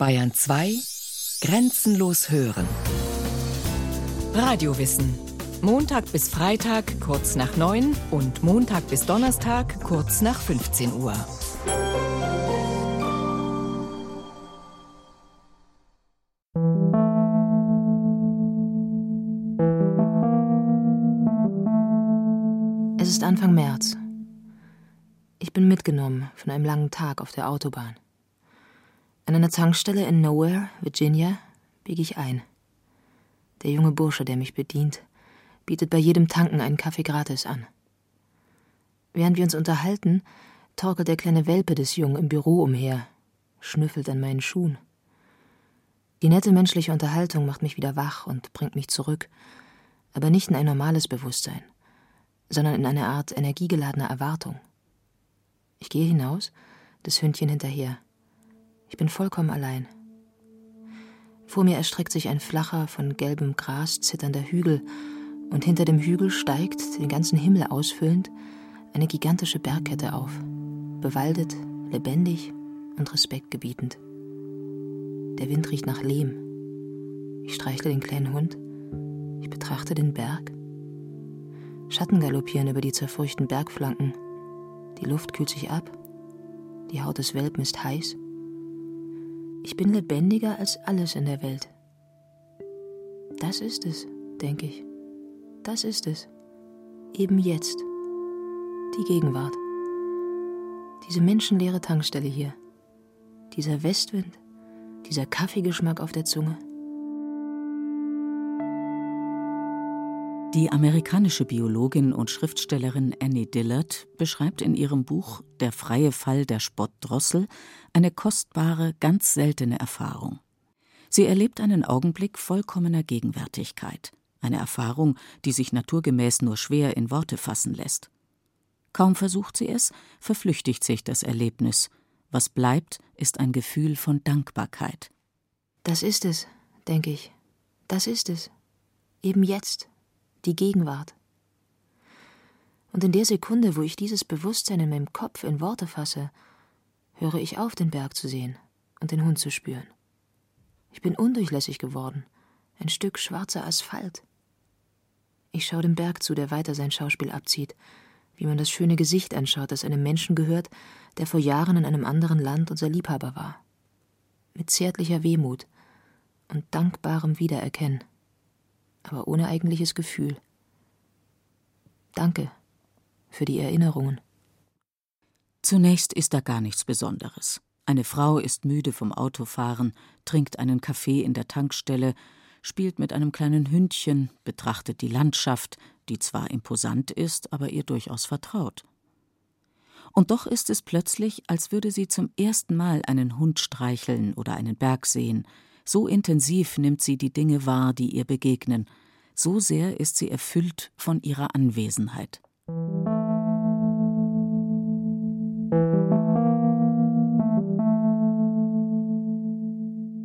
Bayern 2 Grenzenlos hören. Radiowissen. Montag bis Freitag kurz nach 9 und Montag bis Donnerstag kurz nach 15 Uhr. Es ist Anfang März. Ich bin mitgenommen von einem langen Tag auf der Autobahn. An einer Tankstelle in Nowhere, Virginia, biege ich ein. Der junge Bursche, der mich bedient, bietet bei jedem Tanken einen Kaffee gratis an. Während wir uns unterhalten, torkelt der kleine Welpe des Jungen im Büro umher, schnüffelt an meinen Schuhen. Die nette menschliche Unterhaltung macht mich wieder wach und bringt mich zurück, aber nicht in ein normales Bewusstsein, sondern in eine Art energiegeladener Erwartung. Ich gehe hinaus, das Hündchen hinterher. Ich bin vollkommen allein. Vor mir erstreckt sich ein flacher, von gelbem Gras zitternder Hügel, und hinter dem Hügel steigt, den ganzen Himmel ausfüllend, eine gigantische Bergkette auf, bewaldet, lebendig und respektgebietend. Der Wind riecht nach Lehm. Ich streichle den kleinen Hund. Ich betrachte den Berg. Schatten galoppieren über die zerfurchten Bergflanken. Die Luft kühlt sich ab. Die Haut des Welpen ist heiß. Ich bin lebendiger als alles in der Welt. Das ist es, denke ich. Das ist es. Eben jetzt. Die Gegenwart. Diese menschenleere Tankstelle hier. Dieser Westwind. Dieser Kaffeegeschmack auf der Zunge. Die amerikanische Biologin und Schriftstellerin Annie Dillard beschreibt in ihrem Buch Der freie Fall der Spottdrossel eine kostbare, ganz seltene Erfahrung. Sie erlebt einen Augenblick vollkommener Gegenwärtigkeit, eine Erfahrung, die sich naturgemäß nur schwer in Worte fassen lässt. Kaum versucht sie es, verflüchtigt sich das Erlebnis. Was bleibt, ist ein Gefühl von Dankbarkeit. Das ist es, denke ich. Das ist es. Eben jetzt die Gegenwart. Und in der Sekunde, wo ich dieses Bewusstsein in meinem Kopf in Worte fasse, höre ich auf, den Berg zu sehen und den Hund zu spüren. Ich bin undurchlässig geworden, ein Stück schwarzer Asphalt. Ich schaue dem Berg zu, der weiter sein Schauspiel abzieht, wie man das schöne Gesicht anschaut, das einem Menschen gehört, der vor Jahren in einem anderen Land unser Liebhaber war. Mit zärtlicher Wehmut und dankbarem Wiedererkennen aber ohne eigentliches Gefühl. Danke für die Erinnerungen. Zunächst ist da gar nichts Besonderes. Eine Frau ist müde vom Autofahren, trinkt einen Kaffee in der Tankstelle, spielt mit einem kleinen Hündchen, betrachtet die Landschaft, die zwar imposant ist, aber ihr durchaus vertraut. Und doch ist es plötzlich, als würde sie zum ersten Mal einen Hund streicheln oder einen Berg sehen, so intensiv nimmt sie die Dinge wahr, die ihr begegnen, so sehr ist sie erfüllt von ihrer Anwesenheit.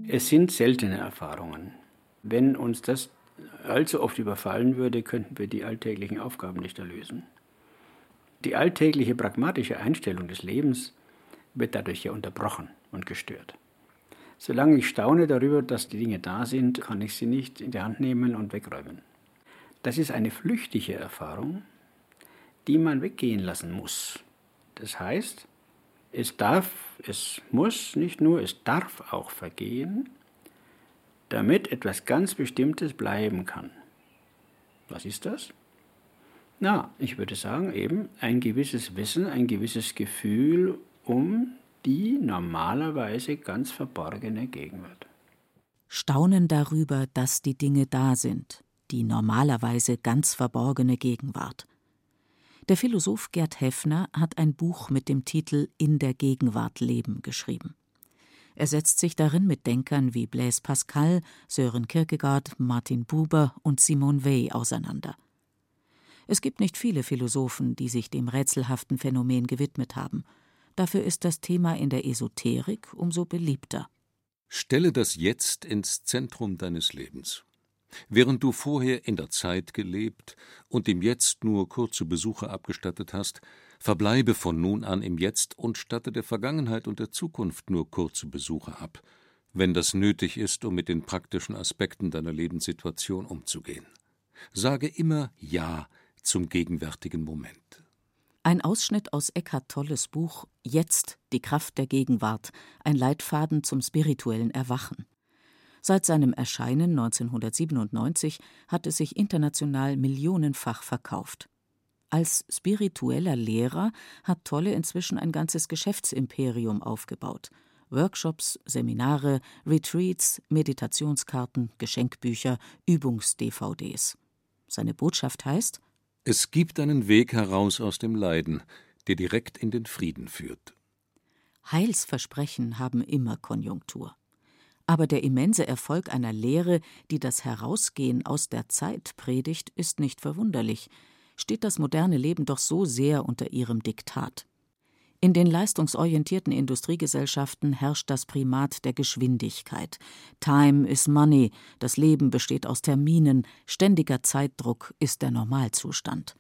Es sind seltene Erfahrungen. Wenn uns das allzu oft überfallen würde, könnten wir die alltäglichen Aufgaben nicht erlösen. Die alltägliche pragmatische Einstellung des Lebens wird dadurch ja unterbrochen und gestört. Solange ich staune darüber, dass die Dinge da sind, kann ich sie nicht in die Hand nehmen und wegräumen. Das ist eine flüchtige Erfahrung, die man weggehen lassen muss. Das heißt, es darf, es muss nicht nur, es darf auch vergehen, damit etwas ganz Bestimmtes bleiben kann. Was ist das? Na, ich würde sagen, eben ein gewisses Wissen, ein gewisses Gefühl um die normalerweise ganz verborgene Gegenwart. Staunen darüber, dass die Dinge da sind, die normalerweise ganz verborgene Gegenwart. Der Philosoph Gerd Heffner hat ein Buch mit dem Titel In der Gegenwart leben geschrieben. Er setzt sich darin mit Denkern wie Blaise Pascal, Sören Kierkegaard, Martin Buber und Simone Weil auseinander. Es gibt nicht viele Philosophen, die sich dem rätselhaften Phänomen gewidmet haben – Dafür ist das Thema in der Esoterik umso beliebter. Stelle das Jetzt ins Zentrum deines Lebens. Während du vorher in der Zeit gelebt und im Jetzt nur kurze Besuche abgestattet hast, verbleibe von nun an im Jetzt und statte der Vergangenheit und der Zukunft nur kurze Besuche ab. wenn das nötig ist, um mit den praktischen Aspekten deiner Lebenssituation umzugehen. Sage immer Ja zum gegenwärtigen Moment. Ein Ausschnitt aus Eckhart Tolles Buch Jetzt die Kraft der Gegenwart, ein Leitfaden zum spirituellen Erwachen. Seit seinem Erscheinen 1997 hat es sich international millionenfach verkauft. Als spiritueller Lehrer hat Tolle inzwischen ein ganzes Geschäftsimperium aufgebaut. Workshops, Seminare, Retreats, Meditationskarten, Geschenkbücher, Übungs-DVDs. Seine Botschaft heißt: Es gibt einen Weg heraus aus dem Leiden, der direkt in den Frieden führt. Heilsversprechen haben immer Konjunktur. Aber der immense Erfolg einer Lehre, die das Herausgehen aus der Zeit predigt, ist nicht verwunderlich, steht das moderne Leben doch so sehr unter ihrem Diktat. In den leistungsorientierten Industriegesellschaften herrscht das Primat der Geschwindigkeit. Time is money, das Leben besteht aus Terminen, ständiger Zeitdruck ist der Normalzustand.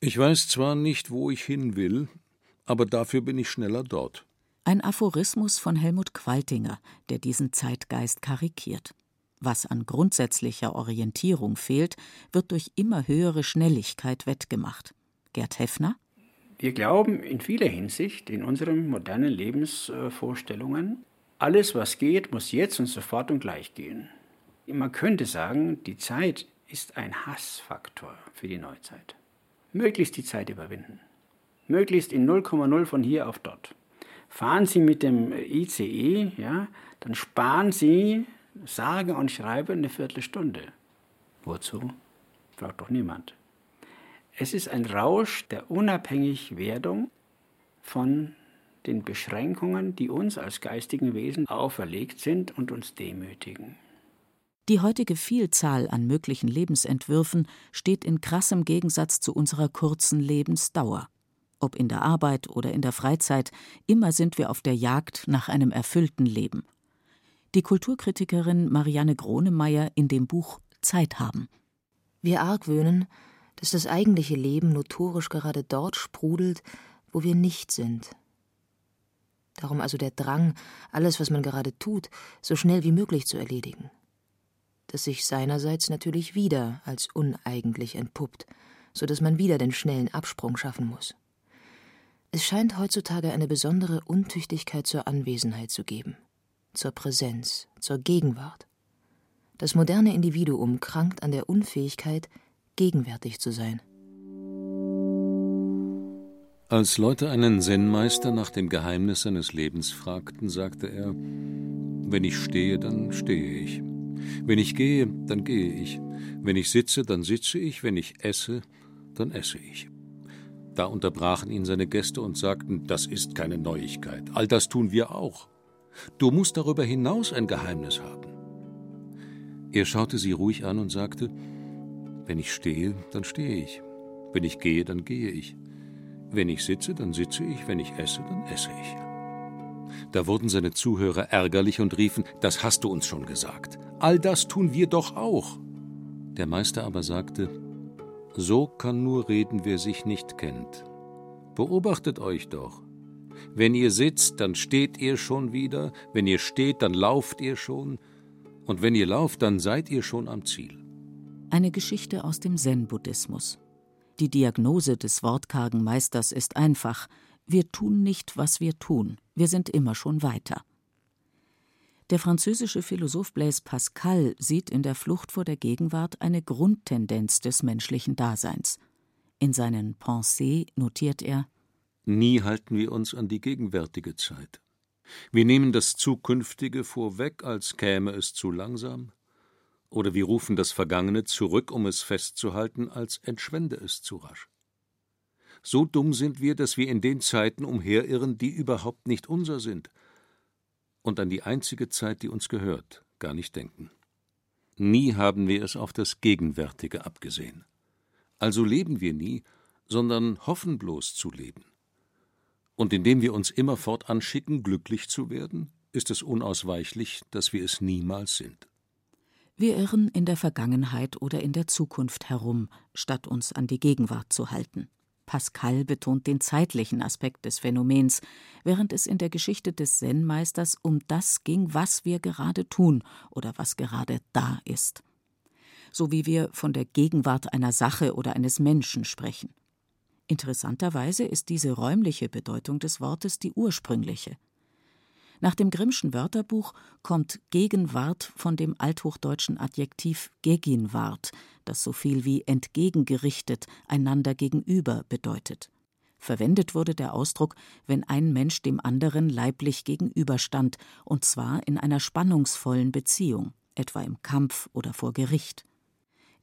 Ich weiß zwar nicht, wo ich hin will, aber dafür bin ich schneller dort. Ein Aphorismus von Helmut Qualtinger, der diesen Zeitgeist karikiert. Was an grundsätzlicher Orientierung fehlt, wird durch immer höhere Schnelligkeit wettgemacht. Gerd Heffner wir glauben in vieler Hinsicht in unseren modernen Lebensvorstellungen, alles, was geht, muss jetzt und sofort und gleich gehen. Man könnte sagen, die Zeit ist ein Hassfaktor für die Neuzeit. Möglichst die Zeit überwinden. Möglichst in 0,0 von hier auf dort. Fahren Sie mit dem ICE, ja, dann sparen Sie sage und schreibe eine Viertelstunde. Wozu? Fragt doch niemand. Es ist ein Rausch der Unabhängigwerdung von den Beschränkungen, die uns als geistigen Wesen auferlegt sind und uns demütigen. Die heutige Vielzahl an möglichen Lebensentwürfen steht in krassem Gegensatz zu unserer kurzen Lebensdauer. Ob in der Arbeit oder in der Freizeit, immer sind wir auf der Jagd nach einem erfüllten Leben. Die Kulturkritikerin Marianne Gronemeyer in dem Buch Zeit haben. Wir argwöhnen, dass das eigentliche Leben notorisch gerade dort sprudelt, wo wir nicht sind. Darum also der Drang, alles, was man gerade tut, so schnell wie möglich zu erledigen. Das sich seinerseits natürlich wieder als uneigentlich entpuppt, so dass man wieder den schnellen Absprung schaffen muss. Es scheint heutzutage eine besondere Untüchtigkeit zur Anwesenheit zu geben, zur Präsenz, zur Gegenwart. Das moderne Individuum krankt an der Unfähigkeit, gegenwärtig zu sein. Als Leute einen Zen-Meister nach dem Geheimnis seines Lebens fragten, sagte er: Wenn ich stehe, dann stehe ich. Wenn ich gehe, dann gehe ich. Wenn ich sitze, dann sitze ich. Wenn ich esse, dann esse ich. Da unterbrachen ihn seine Gäste und sagten: Das ist keine Neuigkeit. All das tun wir auch. Du musst darüber hinaus ein Geheimnis haben. Er schaute sie ruhig an und sagte: wenn ich stehe, dann stehe ich. Wenn ich gehe, dann gehe ich. Wenn ich sitze, dann sitze ich. Wenn ich esse, dann esse ich. Da wurden seine Zuhörer ärgerlich und riefen, das hast du uns schon gesagt. All das tun wir doch auch. Der Meister aber sagte, so kann nur reden, wer sich nicht kennt. Beobachtet euch doch. Wenn ihr sitzt, dann steht ihr schon wieder, wenn ihr steht, dann lauft ihr schon, und wenn ihr lauft, dann seid ihr schon am Ziel eine Geschichte aus dem Zen-Buddhismus. Die Diagnose des wortkargen Meisters ist einfach: Wir tun nicht, was wir tun, wir sind immer schon weiter. Der französische Philosoph Blaise Pascal sieht in der Flucht vor der Gegenwart eine Grundtendenz des menschlichen Daseins. In seinen Pensées notiert er: Nie halten wir uns an die gegenwärtige Zeit. Wir nehmen das Zukünftige vorweg, als käme es zu langsam, oder wir rufen das Vergangene zurück, um es festzuhalten, als entschwende es zu rasch. So dumm sind wir, dass wir in den Zeiten umherirren, die überhaupt nicht unser sind, und an die einzige Zeit, die uns gehört, gar nicht denken. Nie haben wir es auf das Gegenwärtige abgesehen. Also leben wir nie, sondern hoffen bloß zu leben. Und indem wir uns immerfort anschicken, glücklich zu werden, ist es unausweichlich, dass wir es niemals sind. Wir irren in der Vergangenheit oder in der Zukunft herum, statt uns an die Gegenwart zu halten. Pascal betont den zeitlichen Aspekt des Phänomens, während es in der Geschichte des Zen-Meisters um das ging, was wir gerade tun oder was gerade da ist. So wie wir von der Gegenwart einer Sache oder eines Menschen sprechen. Interessanterweise ist diese räumliche Bedeutung des Wortes die ursprüngliche. Nach dem Grimmschen Wörterbuch kommt Gegenwart von dem althochdeutschen Adjektiv Gegenwart, das so viel wie entgegengerichtet, einander gegenüber bedeutet. Verwendet wurde der Ausdruck, wenn ein Mensch dem anderen leiblich gegenüberstand, und zwar in einer spannungsvollen Beziehung, etwa im Kampf oder vor Gericht.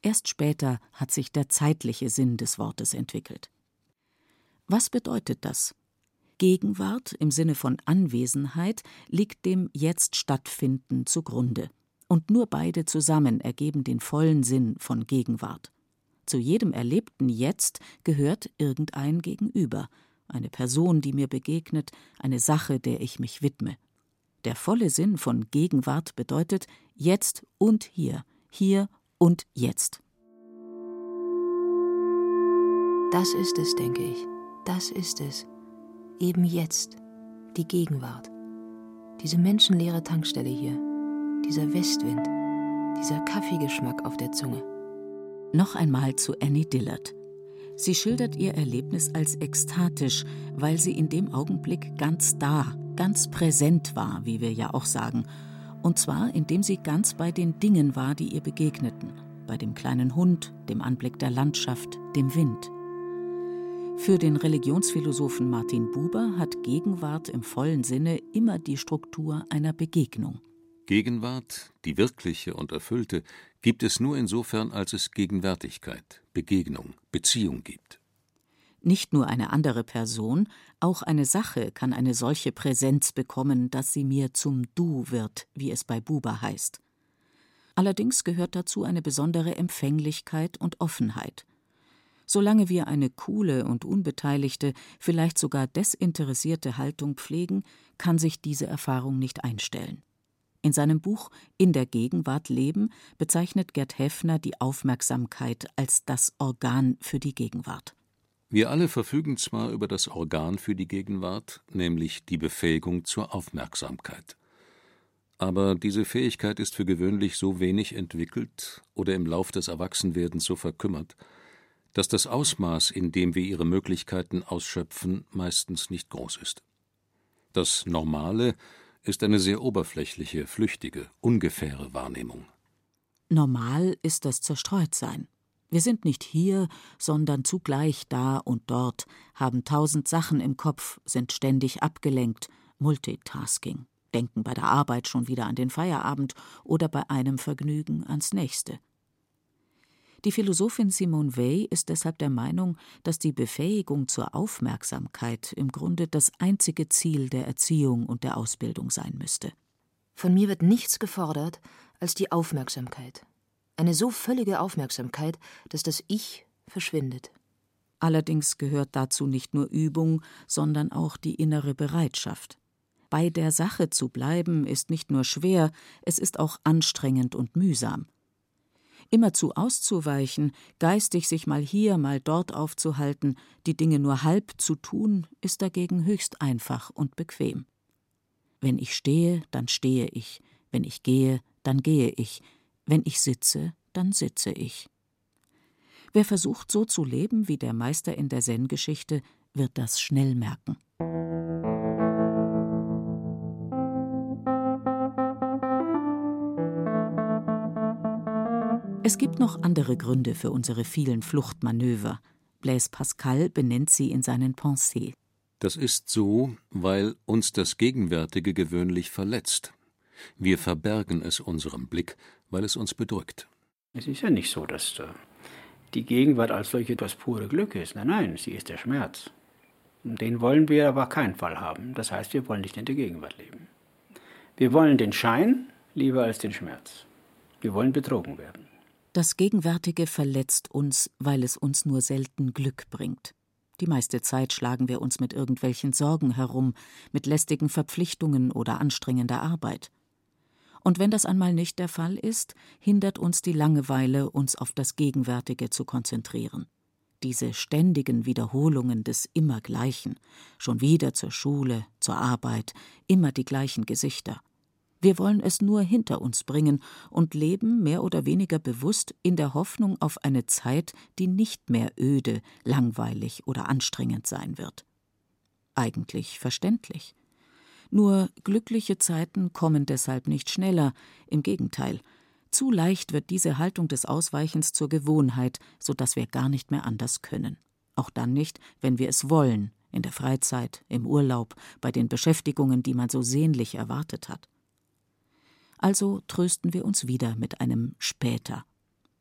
Erst später hat sich der zeitliche Sinn des Wortes entwickelt. Was bedeutet das? Gegenwart im Sinne von Anwesenheit liegt dem jetzt Stattfinden zugrunde. Und nur beide zusammen ergeben den vollen Sinn von Gegenwart. Zu jedem erlebten Jetzt gehört irgendein Gegenüber, eine Person, die mir begegnet, eine Sache, der ich mich widme. Der volle Sinn von Gegenwart bedeutet jetzt und hier, hier und jetzt. Das ist es, denke ich. Das ist es eben jetzt, die Gegenwart. Diese menschenleere Tankstelle hier, dieser Westwind, dieser Kaffeegeschmack auf der Zunge. Noch einmal zu Annie Dillard. Sie schildert ihr Erlebnis als ekstatisch, weil sie in dem Augenblick ganz da, ganz präsent war, wie wir ja auch sagen, und zwar indem sie ganz bei den Dingen war, die ihr begegneten, bei dem kleinen Hund, dem Anblick der Landschaft, dem Wind. Für den Religionsphilosophen Martin Buber hat Gegenwart im vollen Sinne immer die Struktur einer Begegnung. Gegenwart, die wirkliche und erfüllte, gibt es nur insofern, als es Gegenwärtigkeit, Begegnung, Beziehung gibt. Nicht nur eine andere Person, auch eine Sache kann eine solche Präsenz bekommen, dass sie mir zum Du wird, wie es bei Buber heißt. Allerdings gehört dazu eine besondere Empfänglichkeit und Offenheit. Solange wir eine coole und unbeteiligte, vielleicht sogar desinteressierte Haltung pflegen, kann sich diese Erfahrung nicht einstellen. In seinem Buch In der Gegenwart leben bezeichnet Gerd Heffner die Aufmerksamkeit als das Organ für die Gegenwart. Wir alle verfügen zwar über das Organ für die Gegenwart, nämlich die Befähigung zur Aufmerksamkeit. Aber diese Fähigkeit ist für gewöhnlich so wenig entwickelt oder im Lauf des Erwachsenwerdens so verkümmert, dass das Ausmaß, in dem wir ihre Möglichkeiten ausschöpfen, meistens nicht groß ist. Das Normale ist eine sehr oberflächliche, flüchtige, ungefähre Wahrnehmung. Normal ist das Zerstreutsein. Wir sind nicht hier, sondern zugleich da und dort, haben tausend Sachen im Kopf, sind ständig abgelenkt, Multitasking, denken bei der Arbeit schon wieder an den Feierabend oder bei einem Vergnügen ans nächste. Die Philosophin Simone Weil ist deshalb der Meinung, dass die Befähigung zur Aufmerksamkeit im Grunde das einzige Ziel der Erziehung und der Ausbildung sein müsste. Von mir wird nichts gefordert als die Aufmerksamkeit. Eine so völlige Aufmerksamkeit, dass das Ich verschwindet. Allerdings gehört dazu nicht nur Übung, sondern auch die innere Bereitschaft. Bei der Sache zu bleiben ist nicht nur schwer, es ist auch anstrengend und mühsam. Immerzu auszuweichen, geistig sich mal hier, mal dort aufzuhalten, die Dinge nur halb zu tun, ist dagegen höchst einfach und bequem. Wenn ich stehe, dann stehe ich, wenn ich gehe, dann gehe ich, wenn ich sitze, dann sitze ich. Wer versucht so zu leben wie der Meister in der Zen-Geschichte, wird das schnell merken. Es gibt noch andere Gründe für unsere vielen Fluchtmanöver. Blaise Pascal benennt sie in seinen Pensées. Das ist so, weil uns das Gegenwärtige gewöhnlich verletzt. Wir verbergen es unserem Blick, weil es uns bedrückt. Es ist ja nicht so, dass äh, die Gegenwart als solche das pure Glück ist. Nein, nein, sie ist der Schmerz. Den wollen wir aber keinen Fall haben. Das heißt, wir wollen nicht in der Gegenwart leben. Wir wollen den Schein lieber als den Schmerz. Wir wollen betrogen werden. Das Gegenwärtige verletzt uns, weil es uns nur selten Glück bringt. Die meiste Zeit schlagen wir uns mit irgendwelchen Sorgen herum, mit lästigen Verpflichtungen oder anstrengender Arbeit. Und wenn das einmal nicht der Fall ist, hindert uns die Langeweile, uns auf das Gegenwärtige zu konzentrieren. diese ständigen Wiederholungen des Immergleichen, schon wieder zur Schule, zur Arbeit, immer die gleichen Gesichter. Wir wollen es nur hinter uns bringen und leben mehr oder weniger bewusst in der Hoffnung auf eine Zeit, die nicht mehr öde, langweilig oder anstrengend sein wird. Eigentlich verständlich. Nur glückliche Zeiten kommen deshalb nicht schneller, im Gegenteil, zu leicht wird diese Haltung des Ausweichens zur Gewohnheit, so dass wir gar nicht mehr anders können. Auch dann nicht, wenn wir es wollen, in der Freizeit, im Urlaub, bei den Beschäftigungen, die man so sehnlich erwartet hat. Also trösten wir uns wieder mit einem später.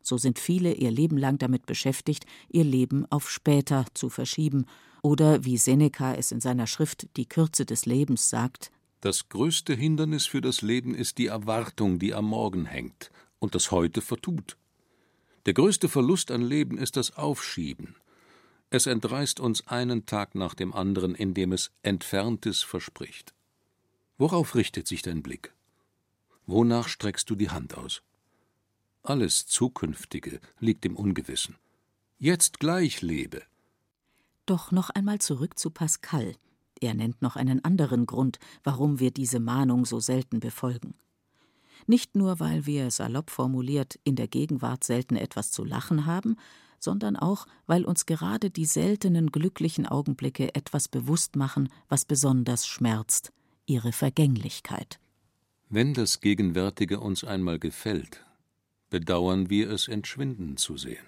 So sind viele ihr Leben lang damit beschäftigt, ihr Leben auf später zu verschieben, oder wie Seneca es in seiner Schrift Die Kürze des Lebens sagt Das größte Hindernis für das Leben ist die Erwartung, die am Morgen hängt und das Heute vertut. Der größte Verlust an Leben ist das Aufschieben. Es entreißt uns einen Tag nach dem anderen, indem es Entferntes verspricht. Worauf richtet sich dein Blick? Wonach streckst du die Hand aus? Alles Zukünftige liegt im Ungewissen. Jetzt gleich lebe. Doch noch einmal zurück zu Pascal. Er nennt noch einen anderen Grund, warum wir diese Mahnung so selten befolgen. Nicht nur, weil wir, salopp formuliert, in der Gegenwart selten etwas zu lachen haben, sondern auch, weil uns gerade die seltenen glücklichen Augenblicke etwas bewusst machen, was besonders schmerzt, ihre Vergänglichkeit. Wenn das Gegenwärtige uns einmal gefällt, bedauern wir es entschwinden zu sehen.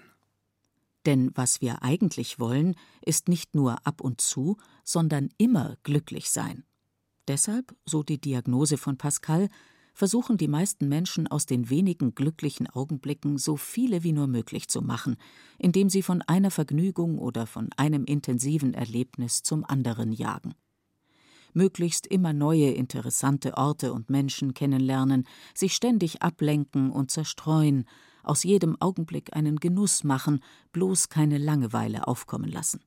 Denn was wir eigentlich wollen, ist nicht nur ab und zu, sondern immer glücklich sein. Deshalb, so die Diagnose von Pascal, versuchen die meisten Menschen aus den wenigen glücklichen Augenblicken so viele wie nur möglich zu machen, indem sie von einer Vergnügung oder von einem intensiven Erlebnis zum anderen jagen möglichst immer neue interessante Orte und Menschen kennenlernen, sich ständig ablenken und zerstreuen, aus jedem Augenblick einen Genuss machen, bloß keine Langeweile aufkommen lassen.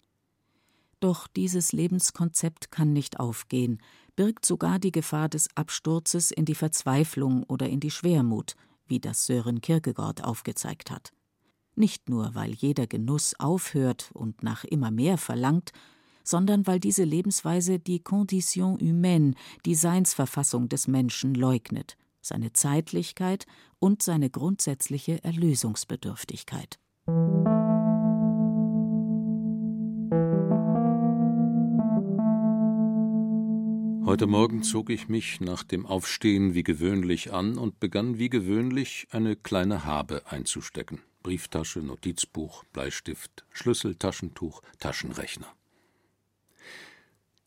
Doch dieses Lebenskonzept kann nicht aufgehen, birgt sogar die Gefahr des Absturzes in die Verzweiflung oder in die Schwermut, wie das Sören Kierkegaard aufgezeigt hat. Nicht nur, weil jeder Genuss aufhört und nach immer mehr verlangt, sondern weil diese Lebensweise die Condition humaine, die Seinsverfassung des Menschen leugnet, seine Zeitlichkeit und seine grundsätzliche Erlösungsbedürftigkeit. Heute Morgen zog ich mich nach dem Aufstehen wie gewöhnlich an und begann wie gewöhnlich eine kleine Habe einzustecken. Brieftasche, Notizbuch, Bleistift, Schlüssel, Taschentuch, Taschenrechner.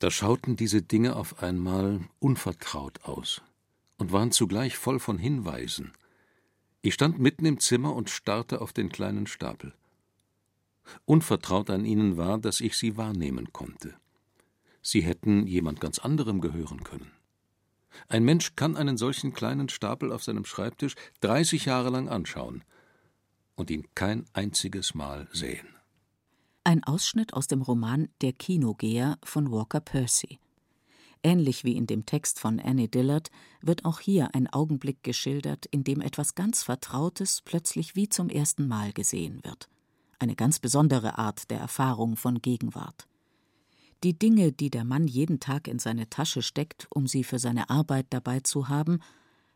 Da schauten diese Dinge auf einmal unvertraut aus und waren zugleich voll von Hinweisen. Ich stand mitten im Zimmer und starrte auf den kleinen Stapel. Unvertraut an ihnen war, dass ich sie wahrnehmen konnte. Sie hätten jemand ganz anderem gehören können. Ein Mensch kann einen solchen kleinen Stapel auf seinem Schreibtisch dreißig Jahre lang anschauen und ihn kein einziges Mal sehen. Ein Ausschnitt aus dem Roman Der Kinogeher von Walker Percy. Ähnlich wie in dem Text von Annie Dillard wird auch hier ein Augenblick geschildert, in dem etwas ganz Vertrautes plötzlich wie zum ersten Mal gesehen wird. Eine ganz besondere Art der Erfahrung von Gegenwart. Die Dinge, die der Mann jeden Tag in seine Tasche steckt, um sie für seine Arbeit dabei zu haben,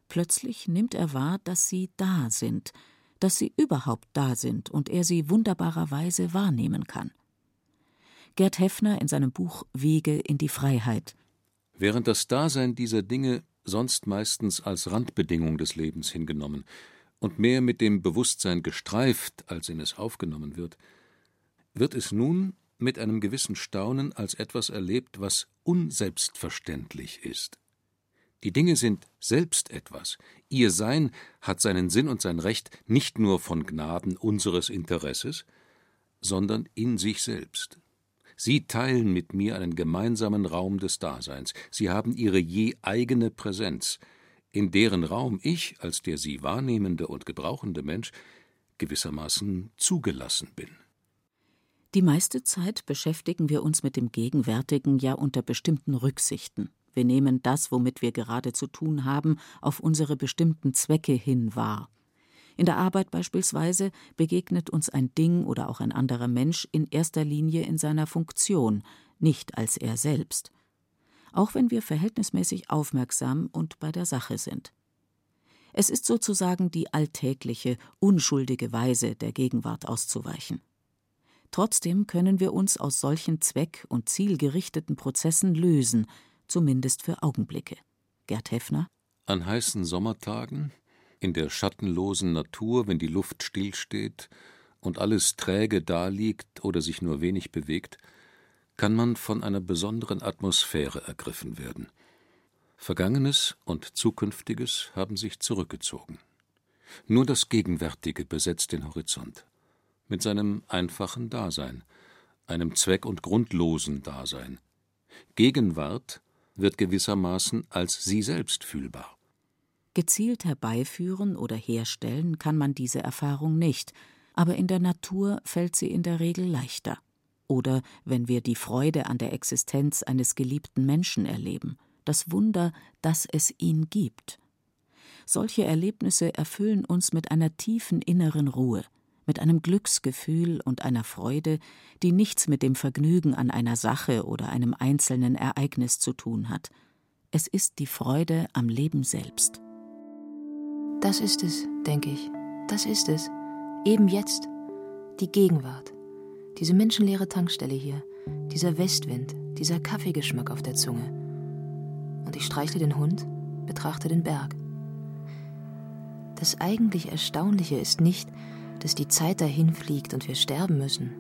plötzlich nimmt er wahr, dass sie da sind, dass sie überhaupt da sind und er sie wunderbarerweise wahrnehmen kann. Gerd Heffner in seinem Buch Wege in die Freiheit. Während das Dasein dieser Dinge sonst meistens als Randbedingung des Lebens hingenommen und mehr mit dem Bewusstsein gestreift, als in es aufgenommen wird, wird es nun mit einem gewissen Staunen als etwas erlebt, was unselbstverständlich ist. Die Dinge sind selbst etwas. Ihr Sein hat seinen Sinn und sein Recht nicht nur von Gnaden unseres Interesses, sondern in sich selbst. Sie teilen mit mir einen gemeinsamen Raum des Daseins. Sie haben ihre je eigene Präsenz, in deren Raum ich als der sie wahrnehmende und gebrauchende Mensch gewissermaßen zugelassen bin. Die meiste Zeit beschäftigen wir uns mit dem Gegenwärtigen ja unter bestimmten Rücksichten. Wir nehmen das, womit wir gerade zu tun haben, auf unsere bestimmten Zwecke hin wahr. In der Arbeit beispielsweise begegnet uns ein Ding oder auch ein anderer Mensch in erster Linie in seiner Funktion, nicht als er selbst. Auch wenn wir verhältnismäßig aufmerksam und bei der Sache sind. Es ist sozusagen die alltägliche, unschuldige Weise, der Gegenwart auszuweichen. Trotzdem können wir uns aus solchen zweck- und zielgerichteten Prozessen lösen, zumindest für Augenblicke. Gerd Heffner An heißen Sommertagen in der schattenlosen Natur, wenn die Luft stillsteht und alles träge daliegt oder sich nur wenig bewegt, kann man von einer besonderen Atmosphäre ergriffen werden. Vergangenes und Zukünftiges haben sich zurückgezogen. Nur das Gegenwärtige besetzt den Horizont. Mit seinem einfachen Dasein, einem zweck- und grundlosen Dasein. Gegenwart wird gewissermaßen als sie selbst fühlbar. Gezielt herbeiführen oder herstellen kann man diese Erfahrung nicht, aber in der Natur fällt sie in der Regel leichter. Oder wenn wir die Freude an der Existenz eines geliebten Menschen erleben, das Wunder, dass es ihn gibt. Solche Erlebnisse erfüllen uns mit einer tiefen inneren Ruhe, mit einem Glücksgefühl und einer Freude, die nichts mit dem Vergnügen an einer Sache oder einem einzelnen Ereignis zu tun hat. Es ist die Freude am Leben selbst. Das ist es, denke ich. Das ist es. Eben jetzt. Die Gegenwart. Diese menschenleere Tankstelle hier. Dieser Westwind. Dieser Kaffeegeschmack auf der Zunge. Und ich streichle den Hund, betrachte den Berg. Das eigentlich Erstaunliche ist nicht, dass die Zeit dahinfliegt und wir sterben müssen,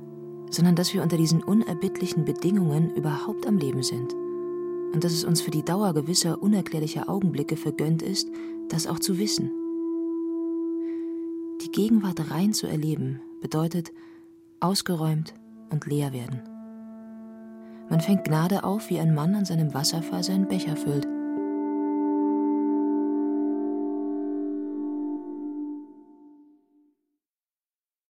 sondern dass wir unter diesen unerbittlichen Bedingungen überhaupt am Leben sind. Und dass es uns für die Dauer gewisser unerklärlicher Augenblicke vergönnt ist, das auch zu wissen. Die Gegenwart rein zu erleben, bedeutet ausgeräumt und leer werden. Man fängt Gnade auf, wie ein Mann an seinem Wasserfall seinen Becher füllt.